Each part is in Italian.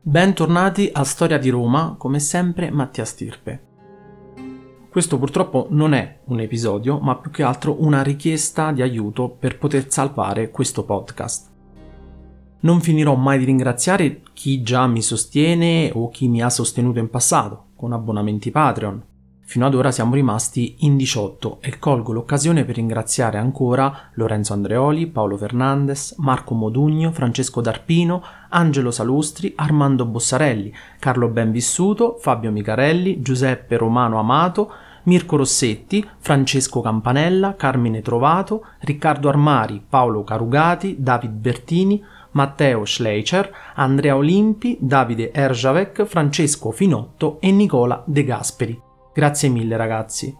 Bentornati a Storia di Roma, come sempre Mattia Stirpe. Questo purtroppo non è un episodio, ma più che altro una richiesta di aiuto per poter salvare questo podcast. Non finirò mai di ringraziare chi già mi sostiene o chi mi ha sostenuto in passato, con abbonamenti Patreon, Fino ad ora siamo rimasti in 18 e colgo l'occasione per ringraziare ancora Lorenzo Andreoli, Paolo Fernandez, Marco Modugno, Francesco D'Arpino, Angelo Salustri, Armando Bossarelli, Carlo Benvissuto, Fabio Micarelli, Giuseppe Romano Amato, Mirko Rossetti, Francesco Campanella, Carmine Trovato, Riccardo Armari, Paolo Carugati, David Bertini, Matteo Schleicher, Andrea Olimpi, Davide Erjavec, Francesco Finotto e Nicola De Gasperi. Grazie mille ragazzi.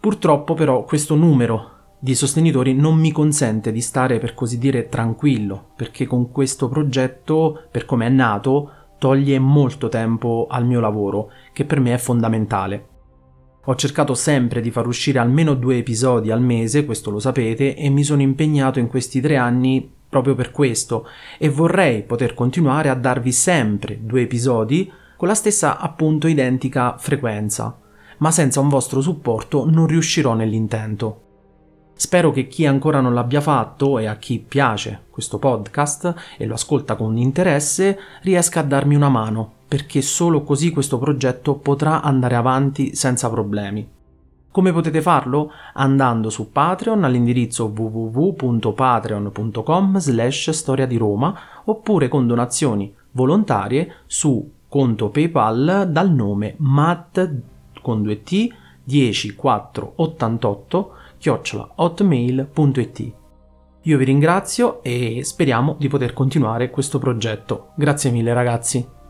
Purtroppo però questo numero di sostenitori non mi consente di stare per così dire tranquillo, perché con questo progetto, per come è nato, toglie molto tempo al mio lavoro, che per me è fondamentale. Ho cercato sempre di far uscire almeno due episodi al mese, questo lo sapete, e mi sono impegnato in questi tre anni proprio per questo, e vorrei poter continuare a darvi sempre due episodi con la stessa appunto identica frequenza, ma senza un vostro supporto non riuscirò nell'intento. Spero che chi ancora non l'abbia fatto e a chi piace questo podcast e lo ascolta con interesse riesca a darmi una mano, perché solo così questo progetto potrà andare avanti senza problemi. Come potete farlo? Andando su Patreon all'indirizzo www.patreon.com slash storia di Roma oppure con donazioni volontarie su conto PayPal dal nome mat con 2t 10488 chiocciola hotmail.it. Io vi ringrazio e speriamo di poter continuare questo progetto. Grazie mille ragazzi.